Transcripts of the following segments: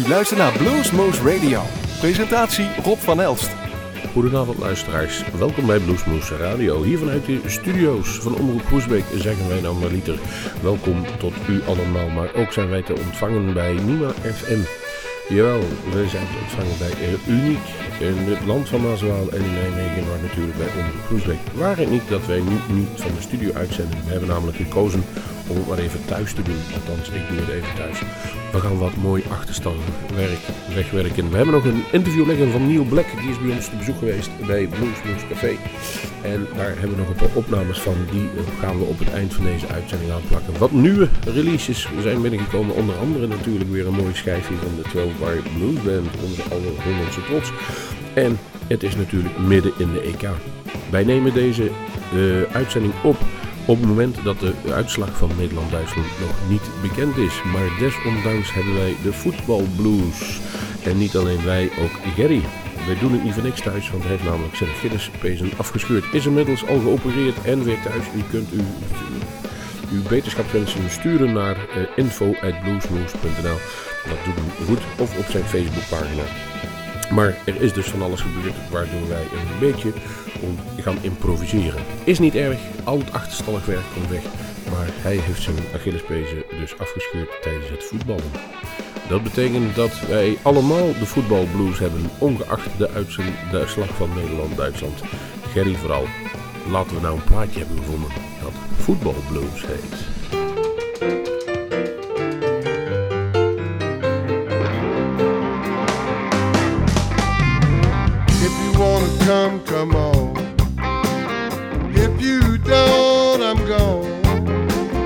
U luistert naar Bluesmoose Radio. Presentatie Rob van Elst. Goedenavond luisteraars, welkom bij Bluesmoose Radio. Hier vanuit de studio's van Omroep Groesbeek zeggen wij nou maar liter welkom tot u allemaal. Maar ook zijn wij te ontvangen bij Nima FM. Jawel, we zijn te ontvangen bij Uniek in het land van Maaswaal en in Nijmegen, maar natuurlijk bij Omroep Groesbeek. Waar het niet dat wij nu niet van de studio uitzenden. We hebben namelijk gekozen om maar even thuis te doen. Althans, ik doe het even thuis. We gaan wat mooi werk wegwerken. We hebben nog een interview liggen van Neil Black. Die is bij ons te bezoek geweest bij Bluesmoose Café. En daar hebben we nog een paar opnames van. Die gaan we op het eind van deze uitzending aanplakken. Wat nieuwe releases zijn binnengekomen. Onder andere natuurlijk weer een mooi schijfje van de 12 Bar Blues Band. Onze allerhonderdste trots. En het is natuurlijk midden in de EK. Wij nemen deze uh, uitzending op op het moment dat de uitslag van Nederland-Duitsland nog niet bekend is. Maar desondanks hebben wij de voetbalblues. En niet alleen wij, ook Gerry. Wij doen het niet niks thuis, want hij heeft namelijk zijn Gillispezen afgescheurd. Is inmiddels al geopereerd en weer thuis. U kunt u, uw beterschapswensen sturen naar uh, info.bluesmoose.nl. Dat doet u goed. Of op zijn Facebookpagina. Maar er is dus van alles gebeurd waardoor wij een beetje gaan improviseren. Is niet erg, al het achterstallig werk komt weg. Maar hij heeft zijn Achillespezen dus afgescheurd tijdens het voetballen. Dat betekent dat wij allemaal de voetbalblues hebben, ongeacht de, de uitslag van Nederland-Duitsland. Gerry vooral. Laten we nou een plaatje hebben gevonden dat voetbalblues heet. Come, come on. If you don't, I'm gone.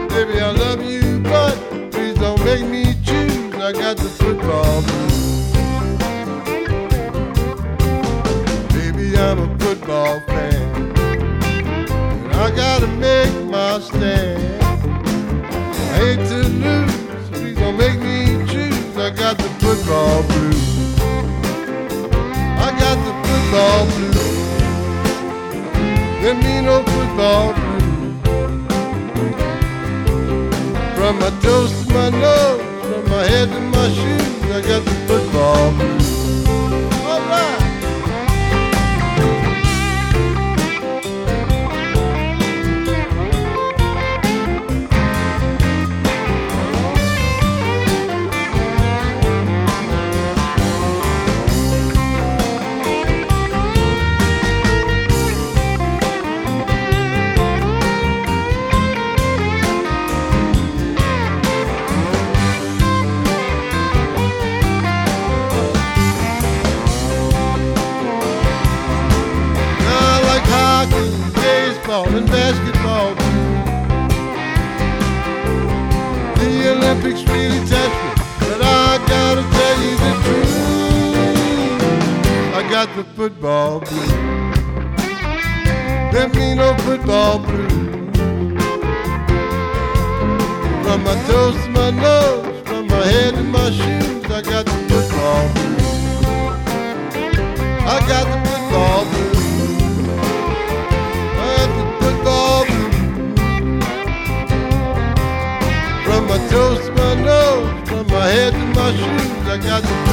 Baby, I love you, but please don't make me choose. I got the football there me no football blue. From my toes to my nose, the football blue. Left me no football blue. From my toes to my nose, from my head to my shoes, I got the football blues. I got the football blues. I got the football blues. From my toes to my nose, from my head to my shoes, I got the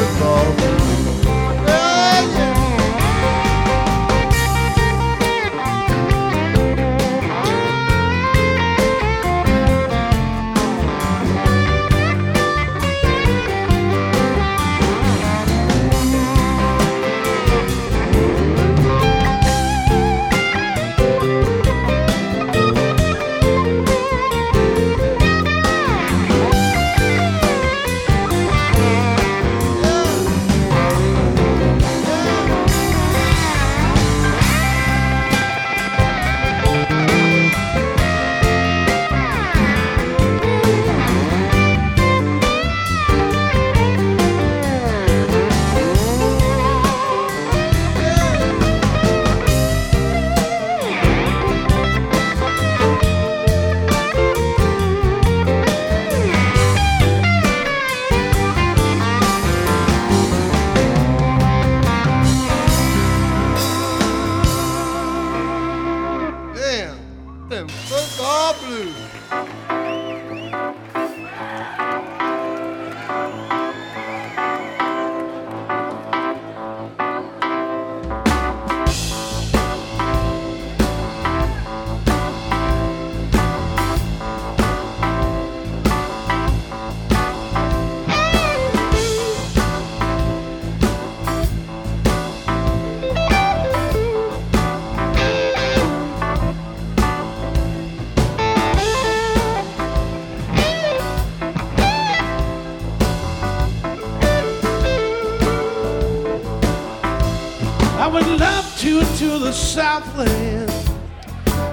would love to to the Southland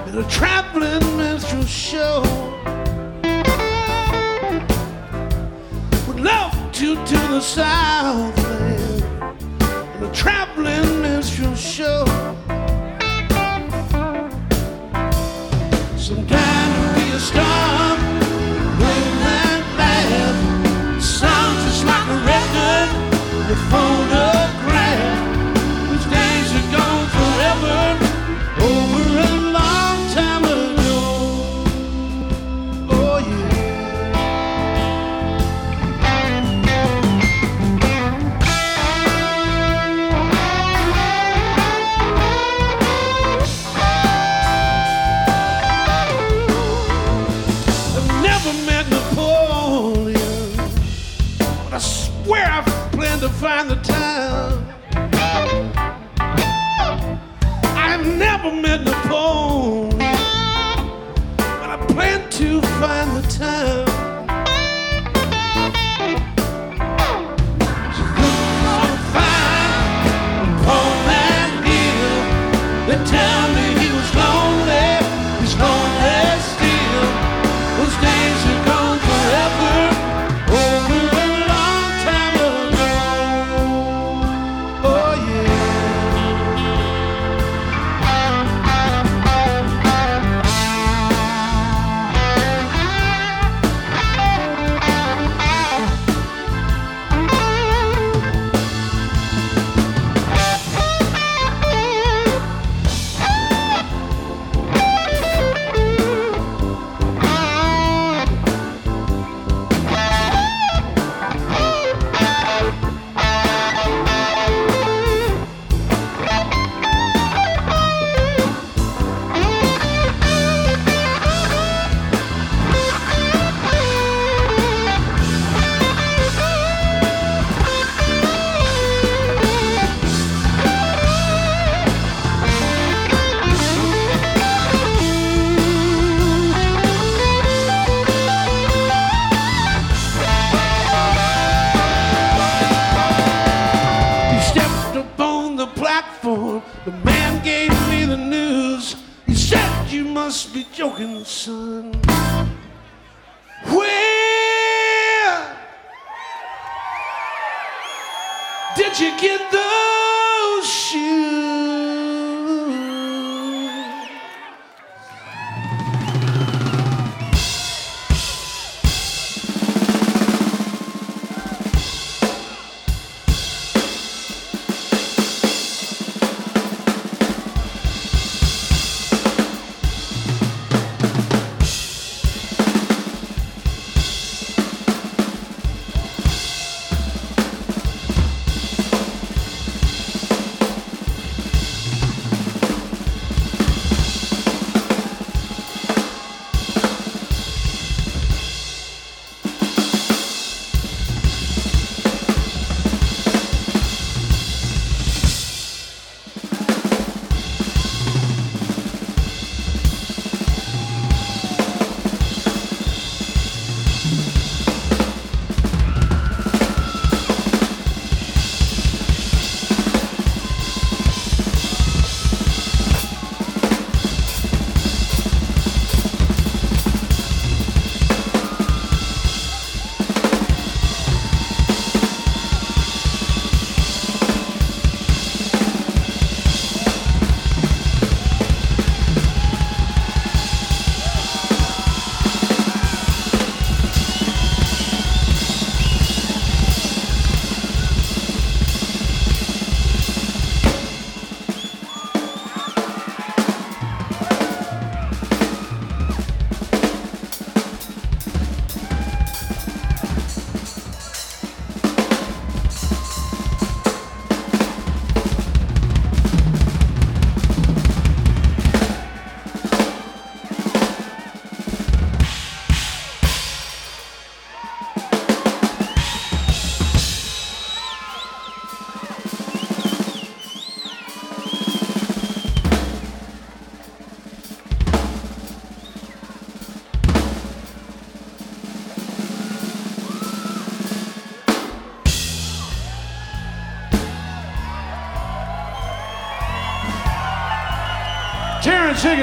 in a traveling minstrel show. Would love to to the Southland in a traveling minstrel show. Sometime to be a star.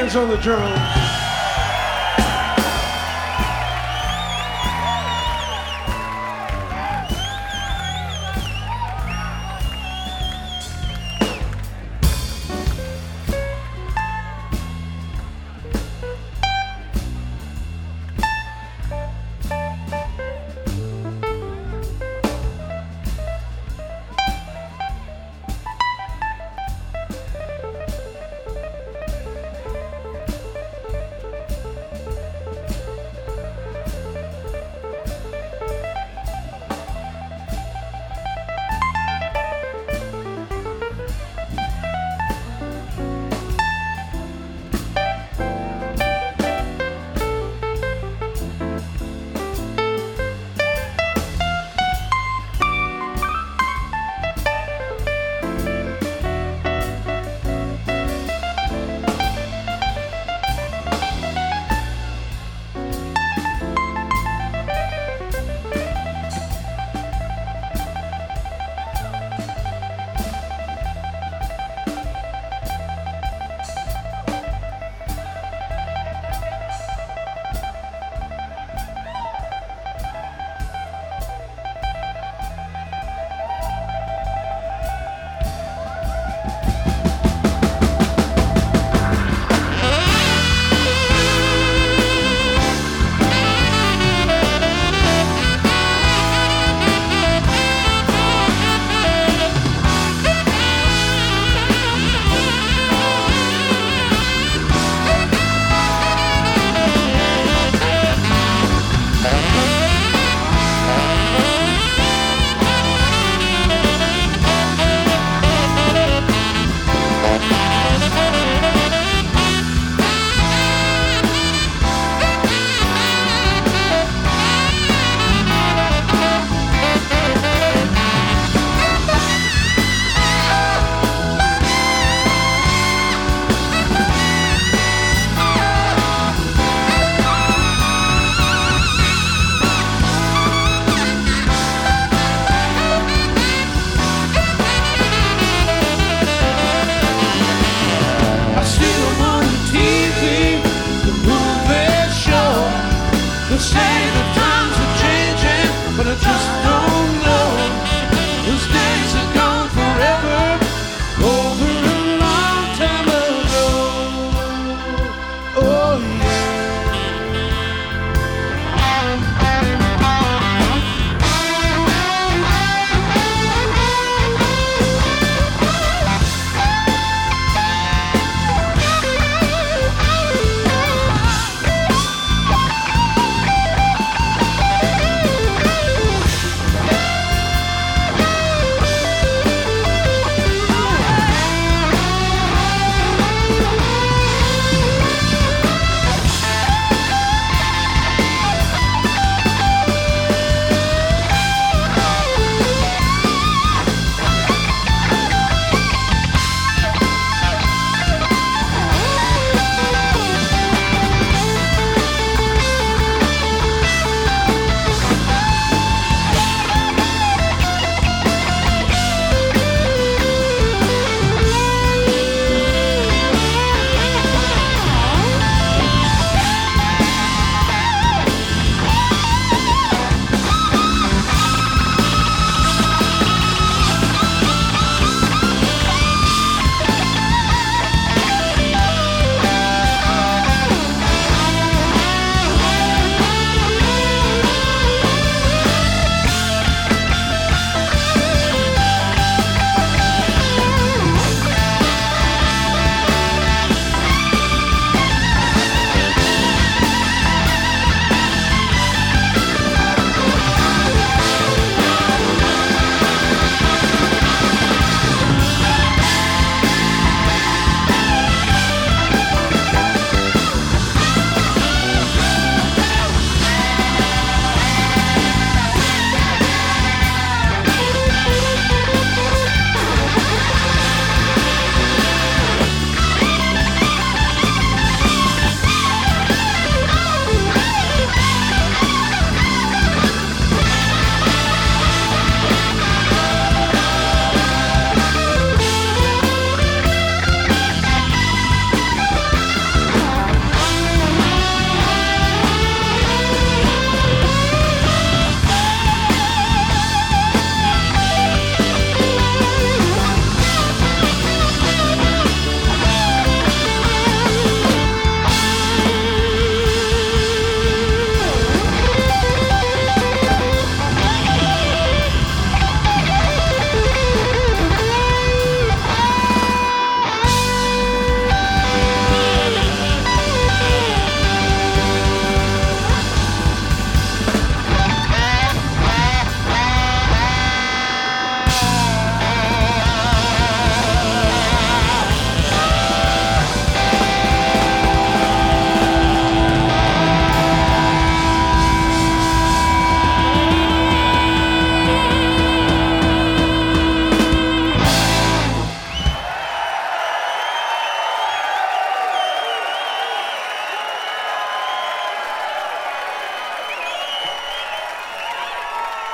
Alex on the drums.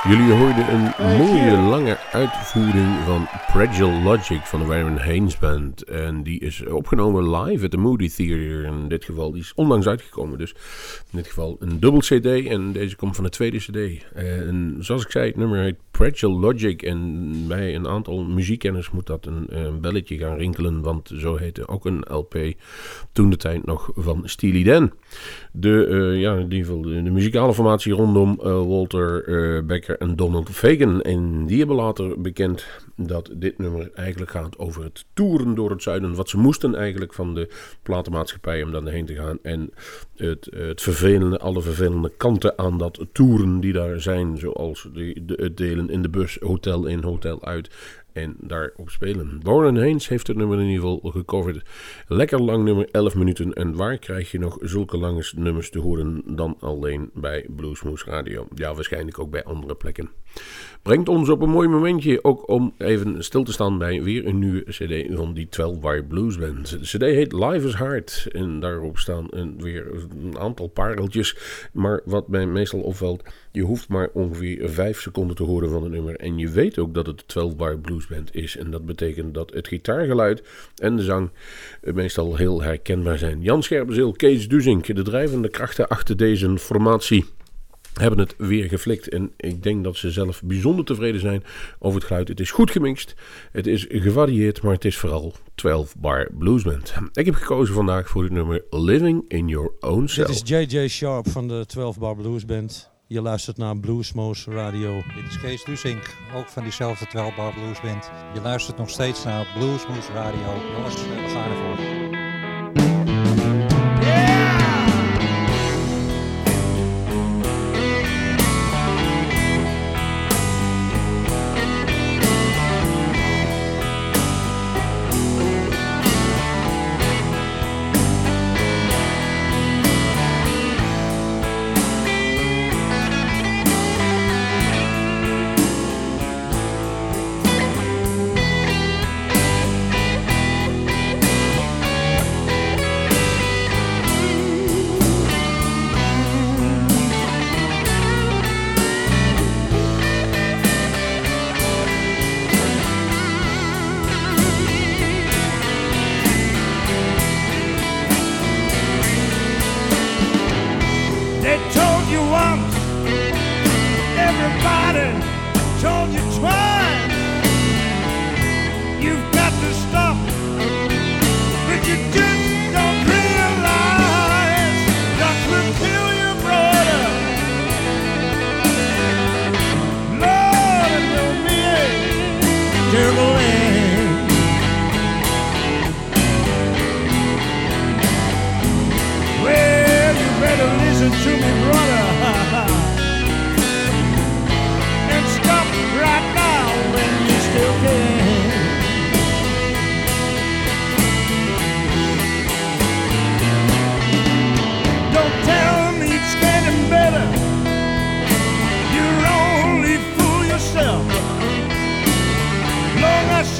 Jullie hoorden een mooie lange uitvoering van Fragile Logic van de Warren Haynes Band. En die is opgenomen live at the Moody Theater. In dit geval, die is onlangs uitgekomen. Dus in dit geval een dubbel CD. En deze komt van de tweede CD. En zoals ik zei, het nummer heet Fragile Logic. En bij een aantal muziekkenners moet dat een, een belletje gaan rinkelen. Want zo heette ook een LP toen de tijd nog van Steely Dan. De, uh, ja, de, de muzikale formatie rondom uh, Walter Becker en Donald Fagan. En die hebben later bekend dat dit nummer eigenlijk gaat over het toeren door het zuiden. Wat ze moesten eigenlijk van de platenmaatschappij om daarheen te gaan. En het, het vervelende, alle vervelende kanten aan dat toeren die daar zijn. Zoals de, de, het delen in de bus, hotel in, hotel uit en daarop spelen. Warren Haynes heeft het nummer in ieder geval gecoverd. Lekker lang nummer, 11 minuten. En waar krijg je nog zulke lange nummers te horen dan alleen bij Bluesmoose Radio? Ja, waarschijnlijk ook bij andere plekken. Brengt ons op een mooi momentje ook om even stil te staan bij weer een nieuwe CD van die 12 Bar Blues Band. De CD heet Live is Hard en daarop staan een, weer een aantal pareltjes. Maar wat mij meestal opvalt, je hoeft maar ongeveer 5 seconden te horen van het nummer. En je weet ook dat het de 12 Bar Blues Band is. En dat betekent dat het gitaargeluid en de zang meestal heel herkenbaar zijn. Jan Scherpenzeel, Kees Duzink, de drijvende krachten achter deze formatie hebben het weer geflikt. En ik denk dat ze zelf bijzonder tevreden zijn over het geluid. Het is goed gemixt, het is gevarieerd, maar het is vooral 12 bar bluesband. Ik heb gekozen vandaag voor het nummer Living in Your Own Self. Dit is JJ Sharp van de 12 bar bluesband. Je luistert naar Bluesmoose Radio. Dit is Kees Dusink, ook van diezelfde 12 bar bluesband. Je luistert nog steeds naar Bluesmoose Radio. Jongens, we gaan ervoor.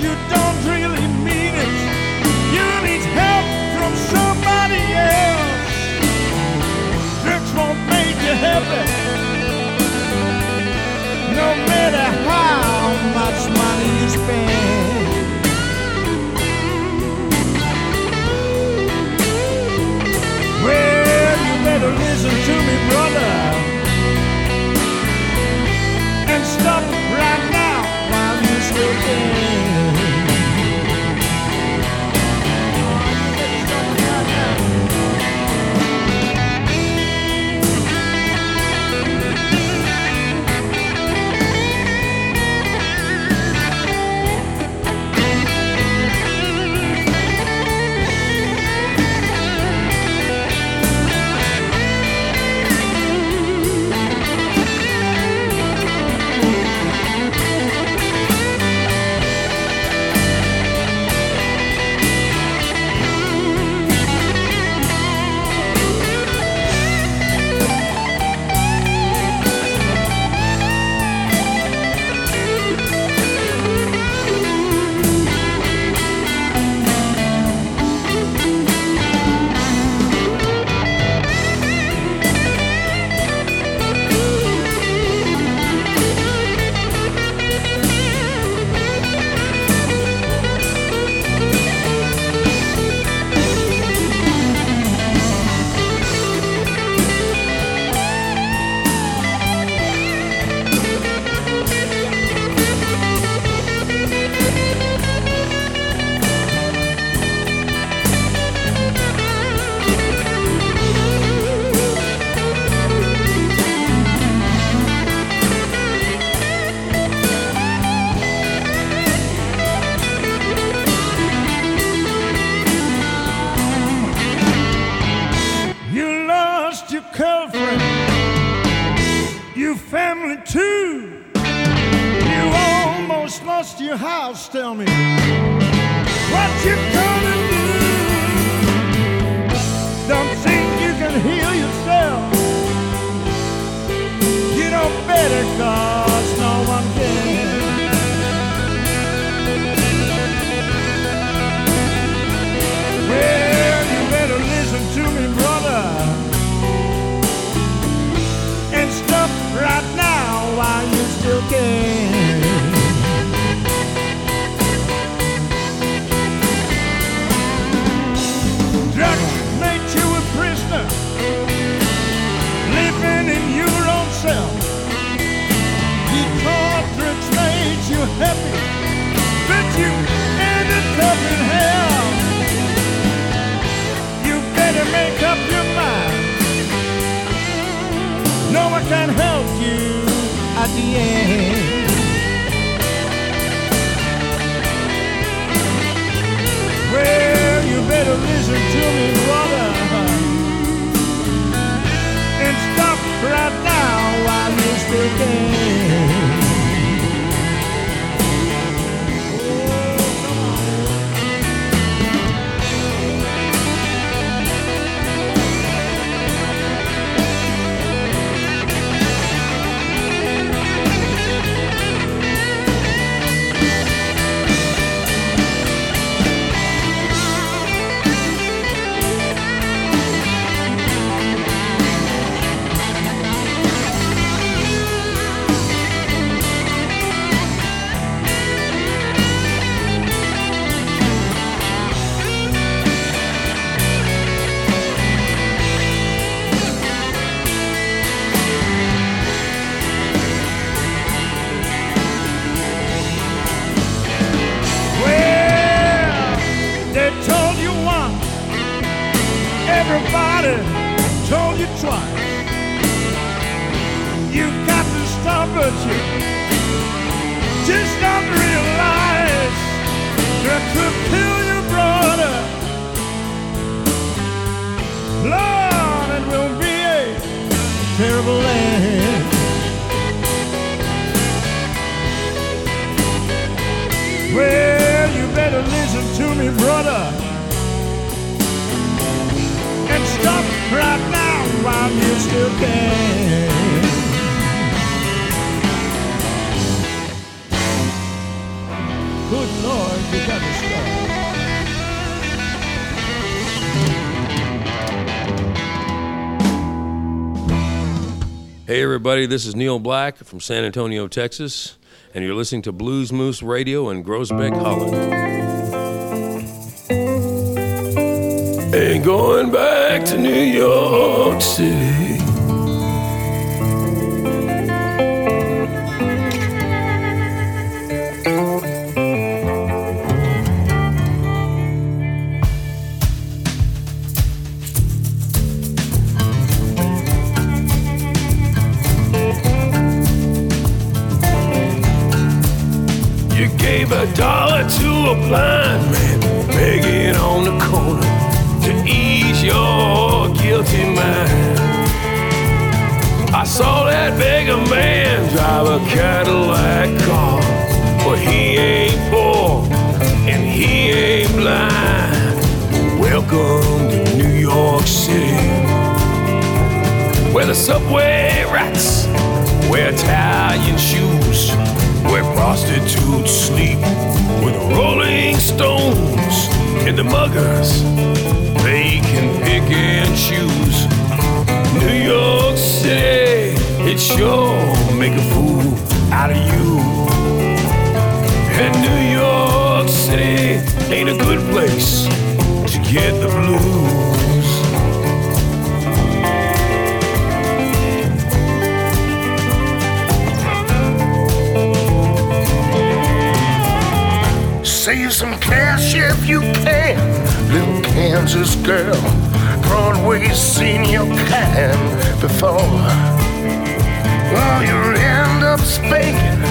you don't everybody, this is Neal Black from San Antonio, Texas, and you're listening to Bluesmoose Radio in Groesbeck, Holland. Ain't going back to New York City. A blind man begging on the corner to ease your guilty mind. I saw that beggar man drive a Cadillac car, but he ain't poor and he ain't blind. Welcome to New York City, where the subway rats wear Italian shoes, where prostitutes sleep with Rolling Stones, and the muggers they can pick and choose. New York City, it sure make a fool out of you. And New York City ain't a good place to get the blues. Save some cash if you can, little Kansas girl. Broadway's seen your kind before. Well, you end up spanking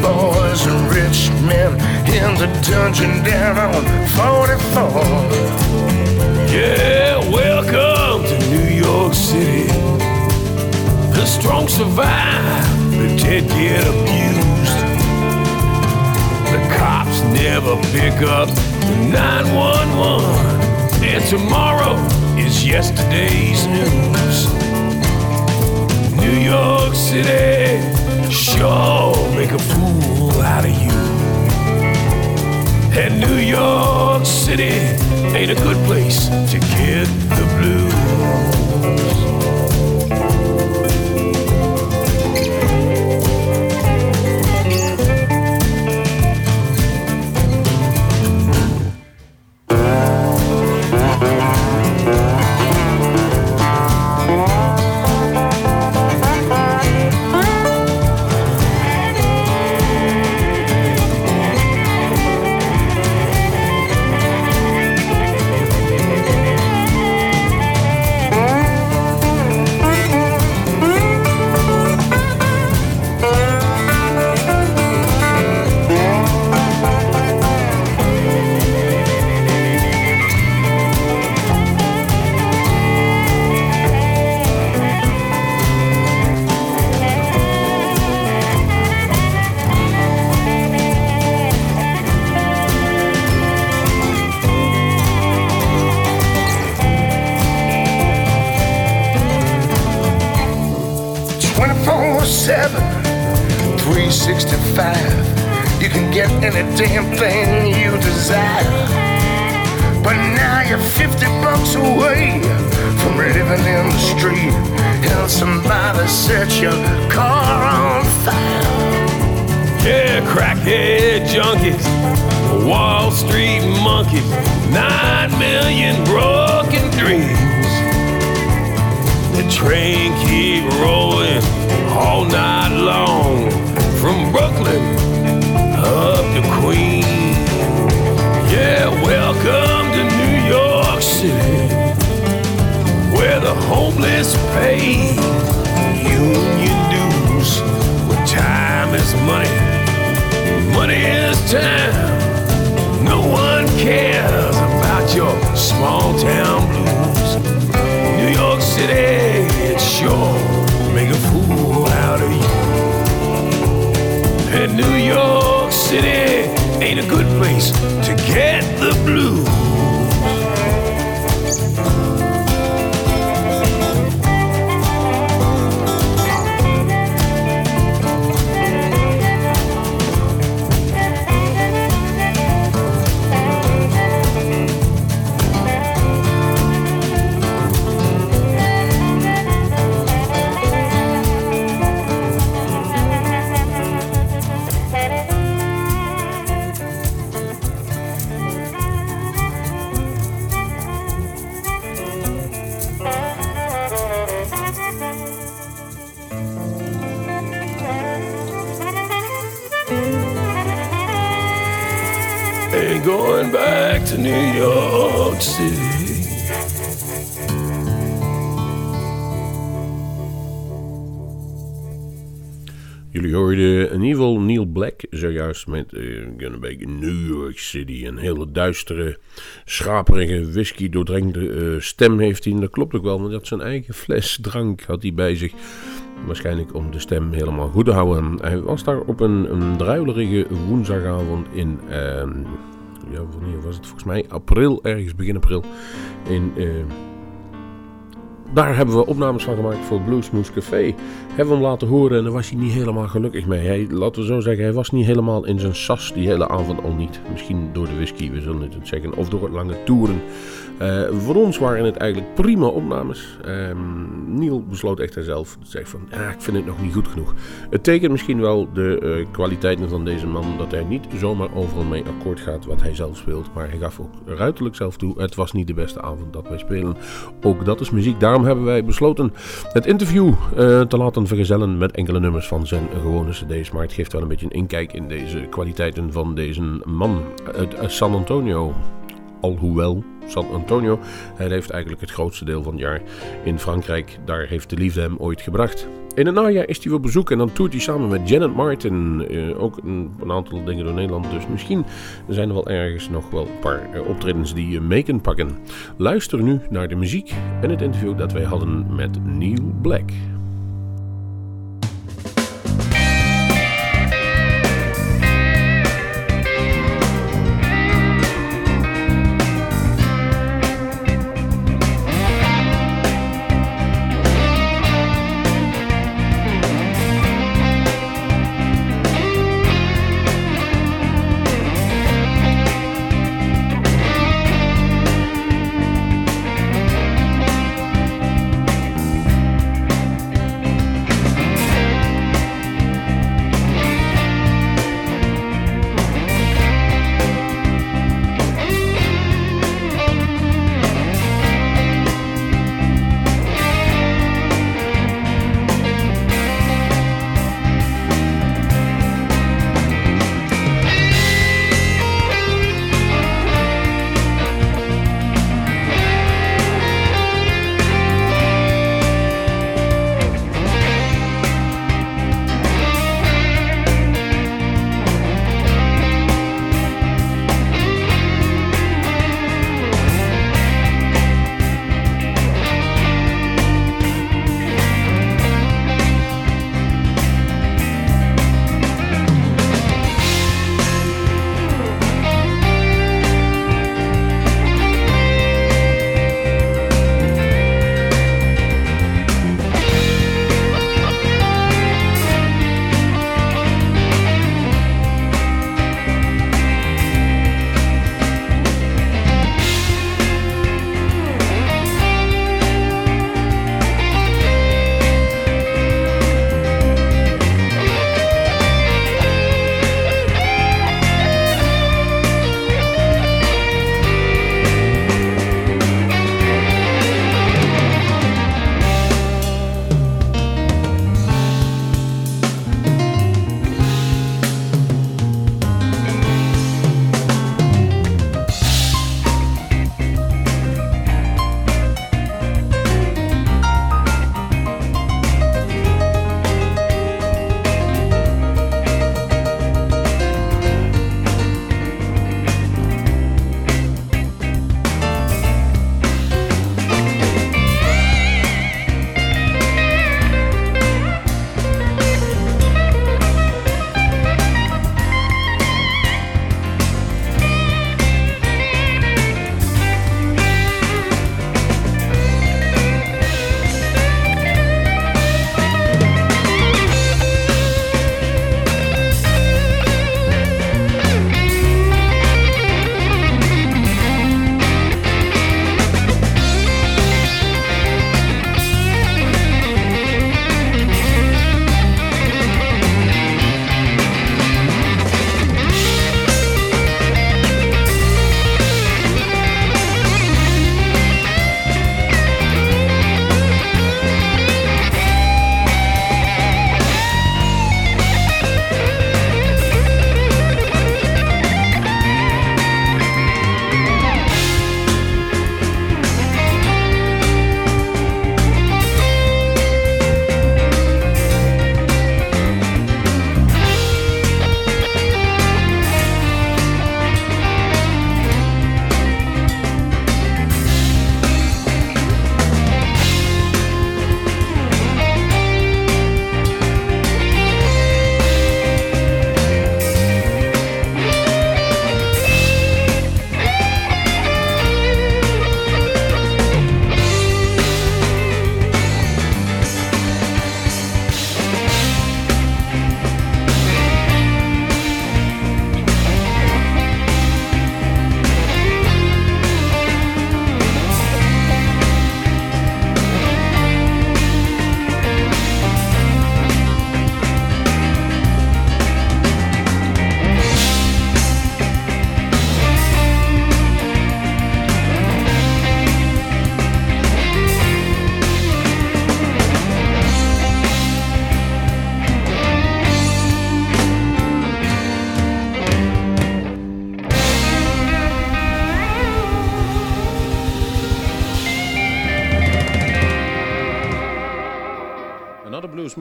boys and rich men in the dungeon down on 44. Yeah, welcome to New York City. The strong survive, but get abused. Cops never pick up the 911. and tomorrow is yesterday's news. New York City sure make a fool out of you. And New York City ain't a good place to get the blues. From met eh, een beetje New York City. Een hele duistere, schaperige, whisky doordrenkte eh, stem heeft hij. Dat klopt ook wel, want hij had zijn eigen fles drank had hij bij zich. Waarschijnlijk om de stem helemaal goed te houden. Hij was daar op een, een druilerige woensdagavond in... ehm, ja, wanneer was het? Volgens mij april, ergens begin april. In... eh, daar hebben we opnames van gemaakt voor Bluesmoose Café. Hebben we hem laten horen en daar was hij niet helemaal gelukkig mee. Hij, laten we zo zeggen, hij was niet helemaal in zijn sas die hele avond al niet. Misschien door de whisky, we zullen het zeggen. Of door het lange toeren. Eh, voor ons waren het eigenlijk prima opnames. Ehm, Neil besloot echt zelf. Zei van, ik vind het nog niet goed genoeg. Het tekent misschien wel de eh, kwaliteiten van deze man. Dat hij niet zomaar overal mee akkoord gaat wat hij zelf speelt. Maar hij gaf ook ruiterlijk zelf toe. Het was niet de beste avond dat wij spelen. Ook dat is muziek. Daarom hebben wij besloten het interview eh, te laten vergezellen met enkele nummers van zijn gewone cd's. Maar het geeft wel een beetje een inkijk in deze kwaliteiten van deze man uit San Antonio. Alhoewel San Antonio, hij leeft eigenlijk het grootste deel van het jaar in Frankrijk. Daar heeft de liefde hem ooit gebracht. In het najaar is hij op bezoek en dan toert hij samen met Janet Martin. eh, ook een, een aantal dingen door Nederland. Dus misschien zijn er wel ergens nog wel een paar eh, optredens die je mee kunt pakken. Luister nu naar de muziek en het interview dat wij hadden met Neil Black.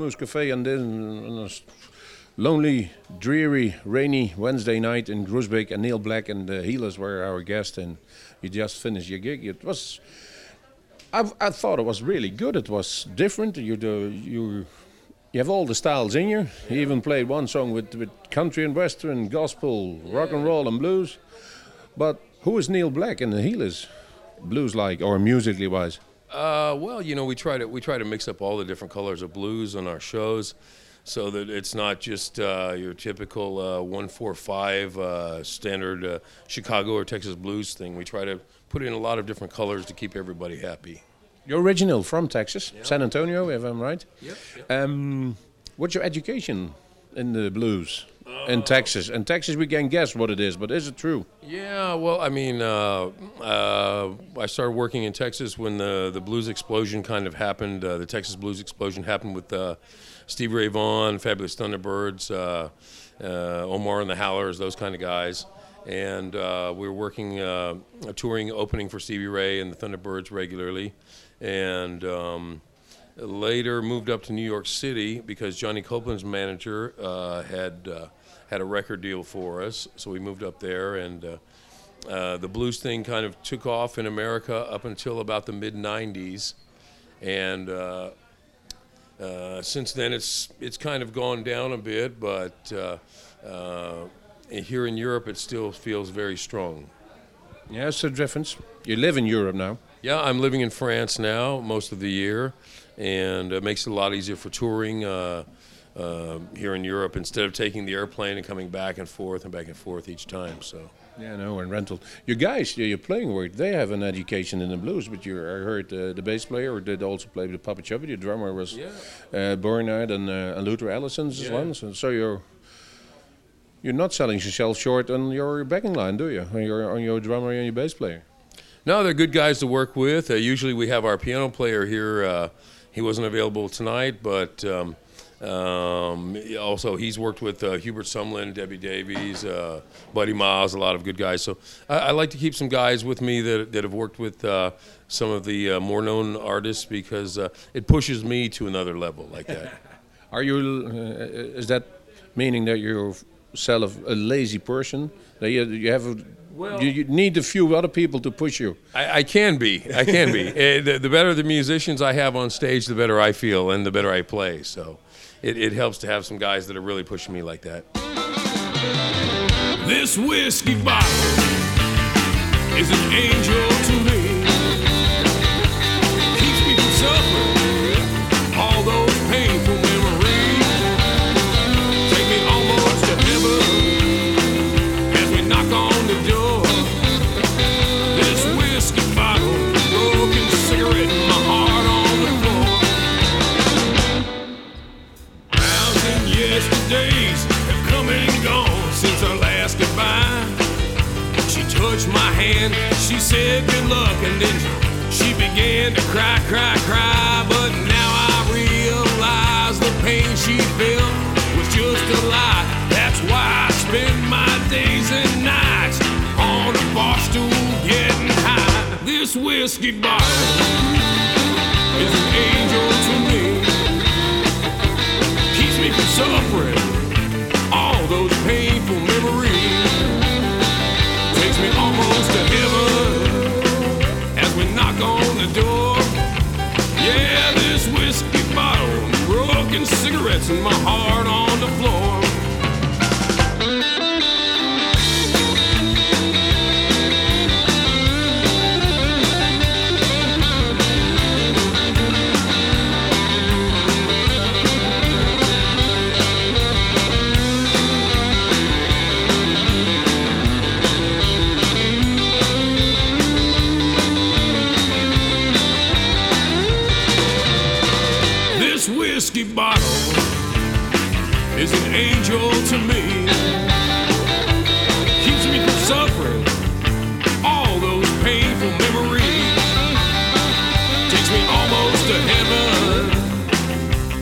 Moose Cafe on this on a lonely, dreary, rainy Wednesday night in Groesbeek, and Neal Black and the Healers were our guests, and you just finished your gig. It was, I, I thought it was really good. It was different. You do you. You have all the styles in you. You even played one song with, with country and western, gospel, rock and roll, and blues. But who is Neal Black and the Healers, blues like or musically wise? Uh, well, you know, we try to we try to mix up all the different colors of blues on our shows, so that it's not just uh, your typical uh, one four five uh, standard uh, Chicago or Texas blues thing. We try to put in a lot of different colors to keep everybody happy. You're original from Texas, San Antonio, if I'm right. Yep. Um, what's your education in the blues in Texas? In Texas, we can guess what it is, but is it true? Yeah, well, I mean, uh, uh, I started working in Texas when the the blues explosion kind of happened. Uh, the Texas blues explosion happened with uh, Steve Ray Vaughan, Fabulous Thunderbirds, uh, uh, Omar and the Howlers, those kind of guys. And we were working, a touring opening for Stevie Ray and the Thunderbirds regularly. And um, later moved up to New York City because Johnny Copeland's manager had had a record deal for us. So we moved up there, and uh, uh, the blues thing kind of took off in America up until about the mid '90s, and uh, uh, since then it's it's kind of gone down a bit, but uh, uh, here in Europe it still feels very strong. Yeah, it's a difference. You live in Europe now. Yeah, I'm living in France now most of the year, and it makes it a lot easier for touring uh, uh, here in Europe instead of taking the airplane and coming back and forth and back and forth each time. So. Yeah, no, and rental. Your guys, you're playing with, they have an education in the blues, but you I heard uh, the bass player did also play with Popa Chubby. The drummer was Yeah. uh, Bernard and, uh, and Luther Allison's as Yeah. well. So, so you're you're not selling yourself short on your backing line, do you? On your on your drummer and your bass player. No, they're good guys to work with. Uh, usually we have our piano player here. Uh, he wasn't available tonight, but um, um, also he's worked with uh, Hubert Sumlin, Debbie Davies, uh, Buddy Miles, a lot of good guys. So I, I like to keep some guys with me that, that have worked with uh, some of the uh, more known artists because uh, it pushes me to another level like that. Are you? Uh, is that meaning that you're self a lazy person? That you, you have a, Well- you, you need a few other people to push you. I, I can be. I can be. Eh, the, the better the musicians I have on stage, the better I feel and the better I play. So it, it helps to have some guys that are really pushing me like that. This whiskey bottle is an angel to me. Touched my hand, she said good luck, and then she began to cry, cry, cry. But now I realize the pain she felt was just a lie. That's why I spend my days and nights on a bar stool getting high. This whiskey bottle is an angel to me keeps me from suffering all those painful memories. Cigarettes, and my heart on the floor. Angel to me. Keeps me from suffering all those painful memories. Takes me almost to heaven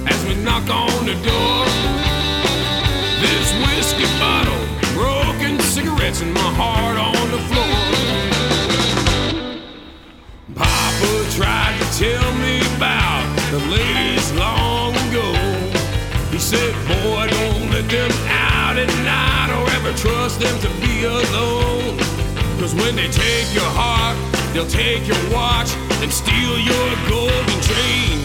as we knock on the door. This whiskey bottle, broken cigarettes, and my heart on the floor. Papa tried to tell me about the ladies long ago. Trust them to be alone. Cause when they take your heart, they'll take your watch and steal your golden chain.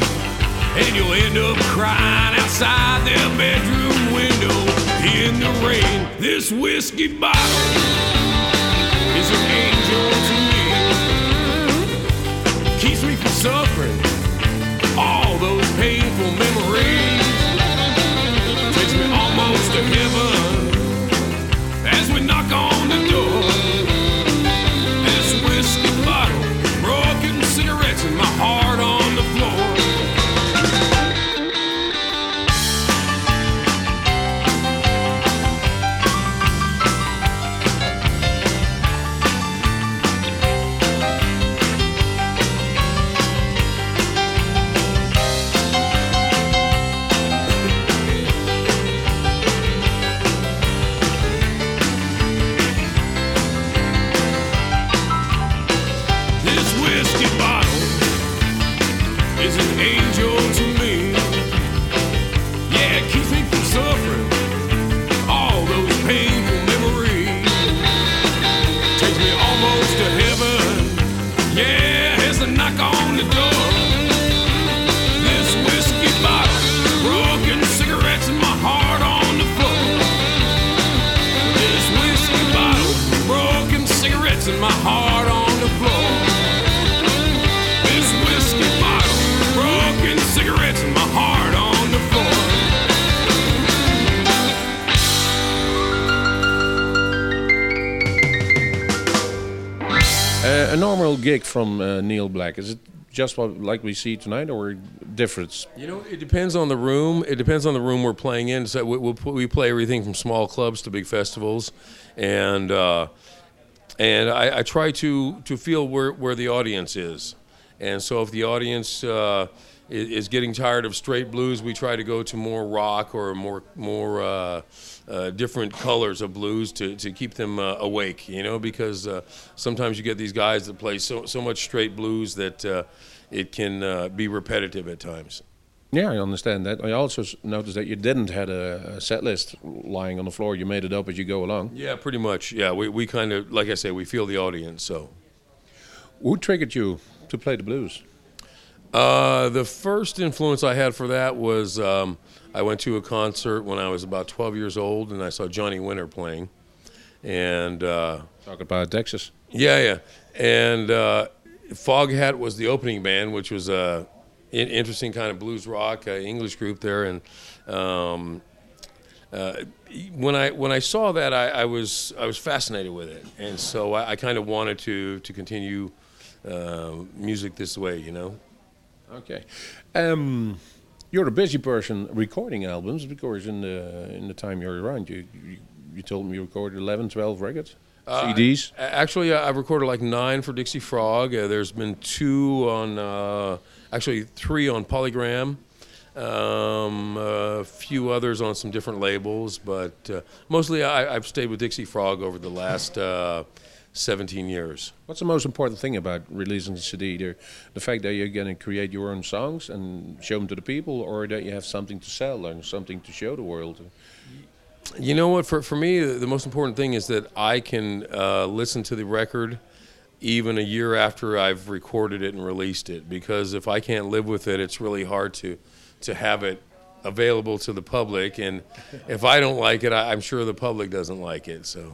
And you'll end up crying outside their bedroom window in the rain. This whiskey bottle is an angel gig from uh, Neal Black. Is it just what like we see tonight, or difference? You know, it depends on the room. It depends on the room we're playing in. So we, we'll, we play everything from small clubs to big festivals, and uh, and I, I try to to feel where where the audience is, and so if the audience uh, is, is getting tired of straight blues, we try to go to more rock or more more. Uh, uh, different colors of blues to, to keep them uh, awake, you know, because uh, sometimes you get these guys that play so, so much straight blues that uh, it can uh, be repetitive at times. Yeah, I understand that. I also noticed that you didn't had a, a set list lying on the floor. You made it up as you go along. Yeah, pretty much. Yeah, we, we kind of, like I say, we feel the audience. So Who triggered you to play the blues? Uh, the first influence I had for that was um, I went to a concert when I was about 12 years old and I saw Johnny Winter playing. And uh, Talk about Texas. yeah, yeah. And uh, Foghat was the opening band, which was a in- interesting kind of blues rock uh, English group there. And um, uh, when I when I saw that, I, I was I was fascinated with it, and so I, I kind of wanted to to continue uh, music this way, you know. Okay. Um, you're a busy person recording albums because in the in the time you're around, you you, you told me you recorded 11, 12 records, CDs. A- Actually, uh, I've recorded like nine for Dixie Frog. Uh, there's been two on, uh, actually three on Polygram. Um, a few others on some different labels, but uh, mostly I, I've stayed with Dixie Frog over the last uh, 17 years. What's the most important thing about releasing a CD? The, the fact that you're going to create your own songs and show them to the people, or that you have something to sell and something to show the world. You know what? For for me, the the most important thing is that I can uh, listen to the record even a year after I've recorded it and released it. Because if I can't live with it, it's really hard to to have it available to the public. And if I don't like it, I, I'm sure the public doesn't like it. So.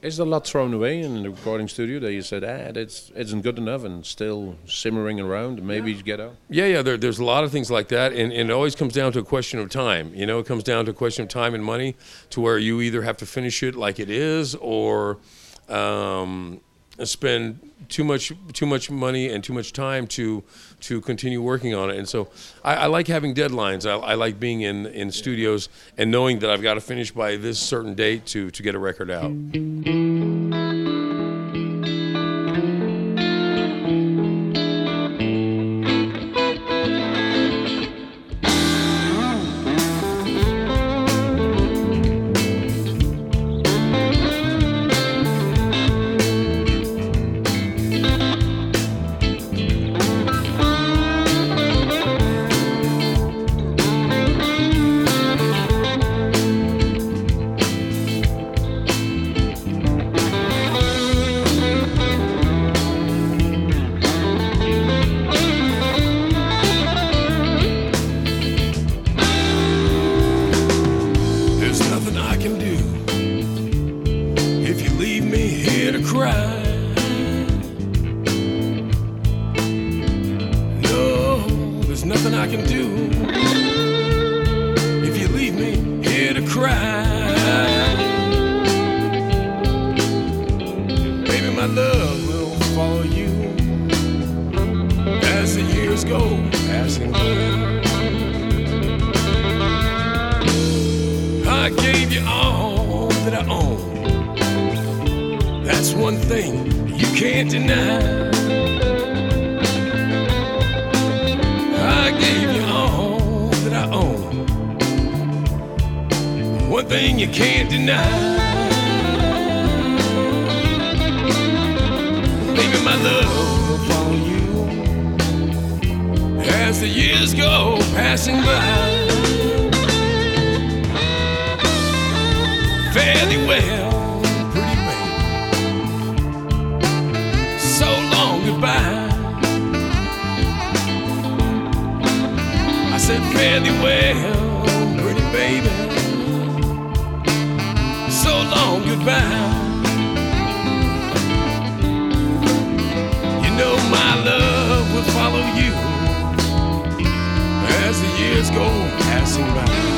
Is there a lot thrown away in the recording studio that you said, ah, that's isn't good enough, and still simmering around, maybe you get out? Yeah, yeah. There, there's a lot of things like that, and, and it always comes down to a question of time. You know, it comes down to a question of time and money, to where you either have to finish it like it is, or um, spend too much too much money and too much time to to continue working on it. And so, I, I like having deadlines. I, I like being in in studios and knowing that I've got to finish by this certain date to to get a record out. I gave you all that I own. That's one thing you can't deny. I gave you all that I own. One thing you can't deny. Baby, my love will you as the years go passing by. Fairly well, pretty baby. So long goodbye. I said fairly well, pretty baby. So long goodbye. You know my love will follow you as the years go passing by.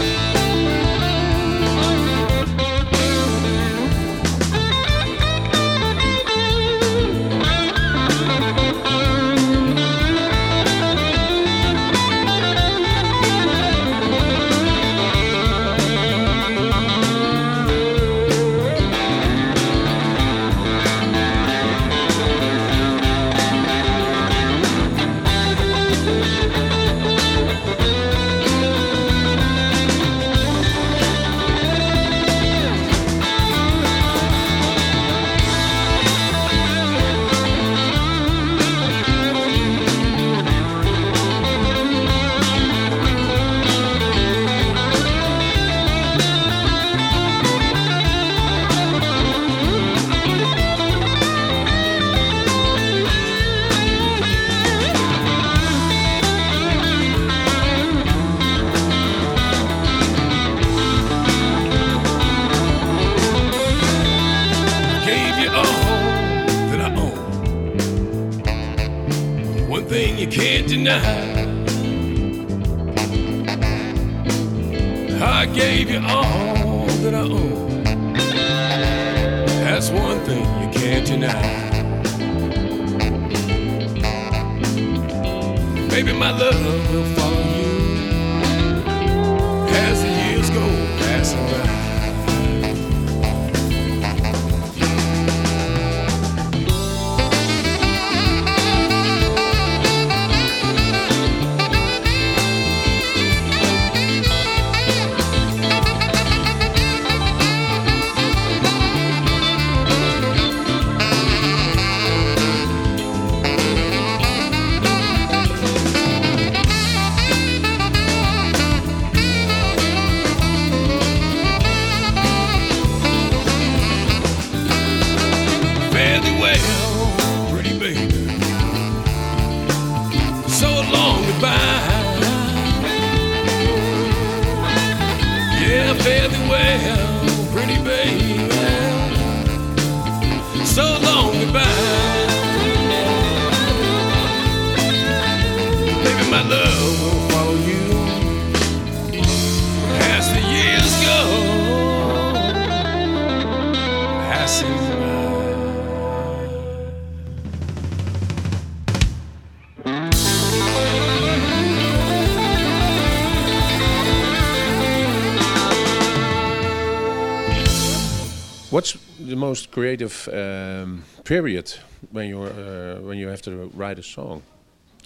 What's the most creative um, period when you uh, when you have to write a song?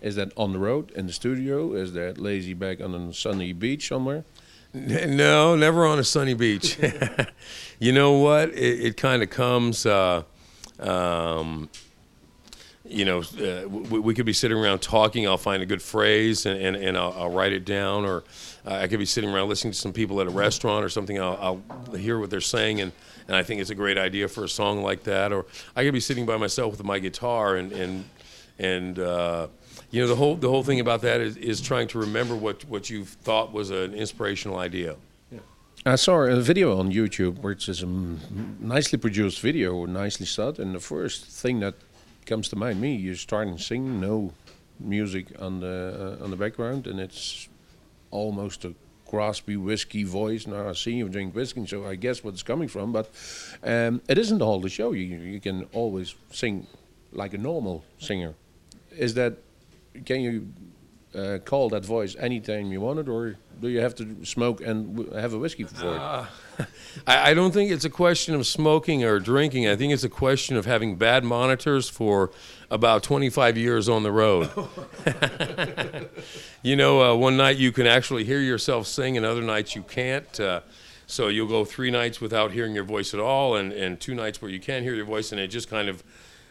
Is that on the road in the studio? Is that lazy back on a sunny beach somewhere? No, never on a sunny beach. you know what? It, it kind of comes. Uh, um, you know, uh, we, we could be sitting around talking. I'll find a good phrase and, and, and I'll, I'll write it down. Or uh, I could be sitting around listening to some people at a restaurant or something. I'll, I'll hear what they're saying and, and I think it's a great idea for a song like that. Or I could be sitting by myself with my guitar and and and uh, you know the whole the whole thing about that is, is trying to remember what what you thought was an inspirational idea. I saw a video on YouTube which is a nicely produced video, nicely shot, and the first thing that comes to mind, me, you start and sing, no music on the uh, on the background, and it's almost a graspy whiskey voice. Now I see you drink whiskey, so I guess what it's coming from. But um, it isn't all the show. You you can always sing like a normal singer. Is that can you uh, call that voice anytime you want it, or do you have to smoke and have a whiskey for it? I, I don't think it's a question of smoking or drinking. I think it's a question of having bad monitors for about 25 years on the road. you know, uh, one night you can actually hear yourself sing, and other nights you can't. Uh, so you'll go three nights without hearing your voice at all, and, and two nights where you can hear your voice, and it just kind of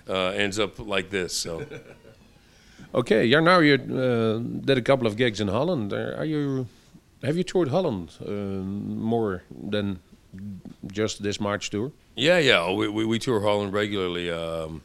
uh, ends up like this. So. Okay, yeah. Now you uh, did a couple of gigs in Holland. Are you have you toured Holland uh, more than just this March tour? Yeah, yeah. We, we, we tour Holland regularly. Um,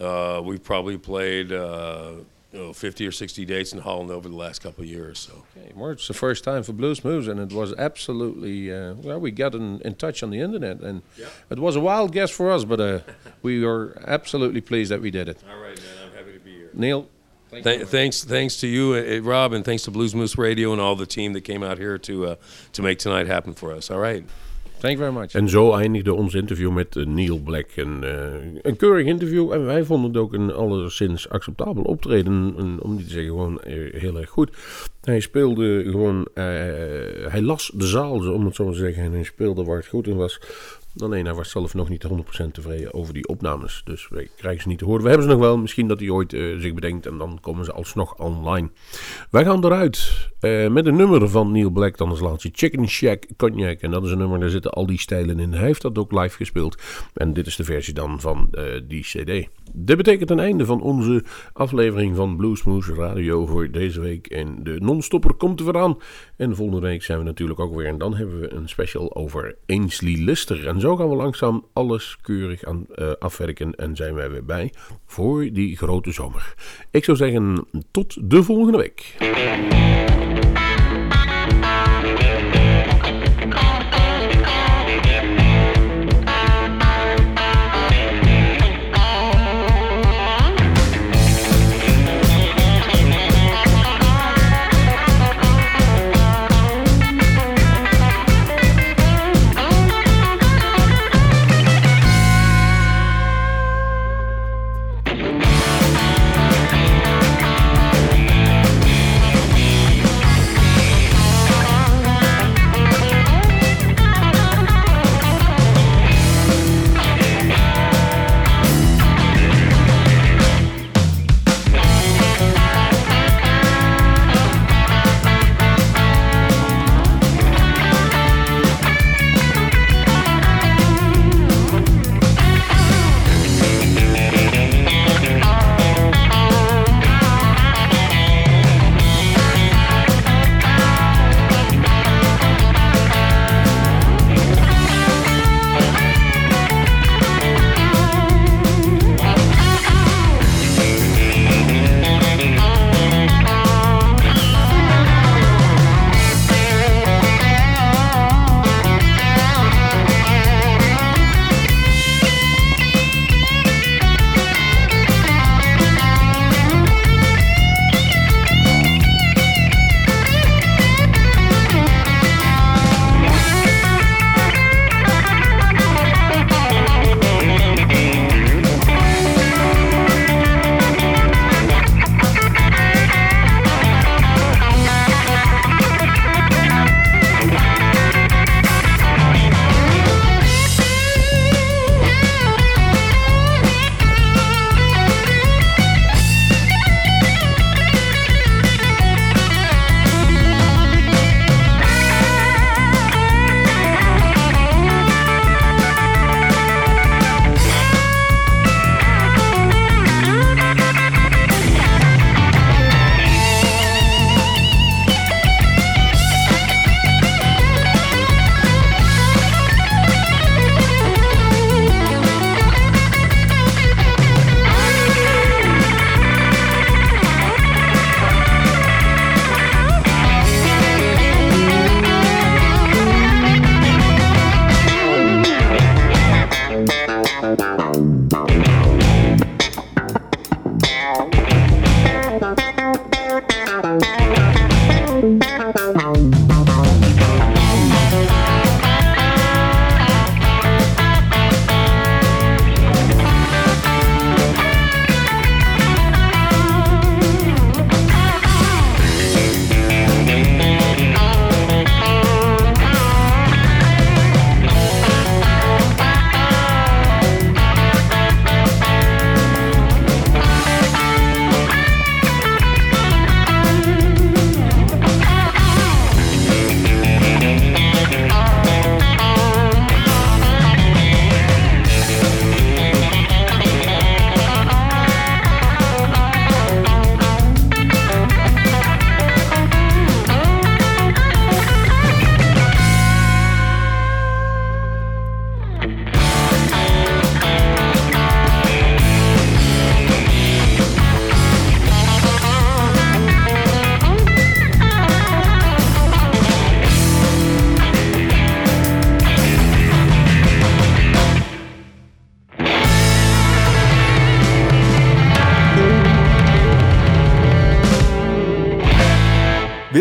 uh, we've probably played uh, you know, 50 or 60 dates in Holland over the last couple of years. So Okay, well, it's the first time for Bluesmoose, and it was absolutely uh, well. We got in, in touch on the internet, and it was a wild guess for us, but uh, we were absolutely pleased that we did it. all right, man. I'm happy to be here. Neal, Th- thanks, thanks to you, uh, Rob, and thanks to Bluesmoose Radio and all the team that came out here to uh, to make tonight happen for us. All right. Thank you. En zo eindigde ons interview met eh, Neil Black. Een, eh, een keurig interview. En wij vonden het ook een alleszins acceptabel optreden. En, om niet te zeggen gewoon eh, heel erg goed. Hij speelde gewoon... hij las de zaal, om het zo te zeggen. En hij speelde waar het goed in was. Alleen hij was zelf nog niet 100% tevreden over die opnames. Dus wij krijgen ze niet te horen. We hebben ze nog wel. Misschien dat hij ooit eh, zich bedenkt. En dan komen ze alsnog online. Wij gaan eruit eh, met een nummer van Neil Black. Dan als laatste Chicken Shack Cognac. En dat is een nummer, daar zitten al die stijlen in. Hij heeft dat ook live gespeeld. En dit is de versie dan van eh, die cd. Dit betekent een einde van onze aflevering van Bluesmoose Radio voor deze week. En de non-stopper komt er aan. En volgende week zijn we natuurlijk ook weer. En dan hebben we een special over Ainsley Lister. En zo gaan we langzaam alles keurig aan eh, afwerken. En zijn wij weer bij voor die grote zomer. Ik zou zeggen, tot de volgende week.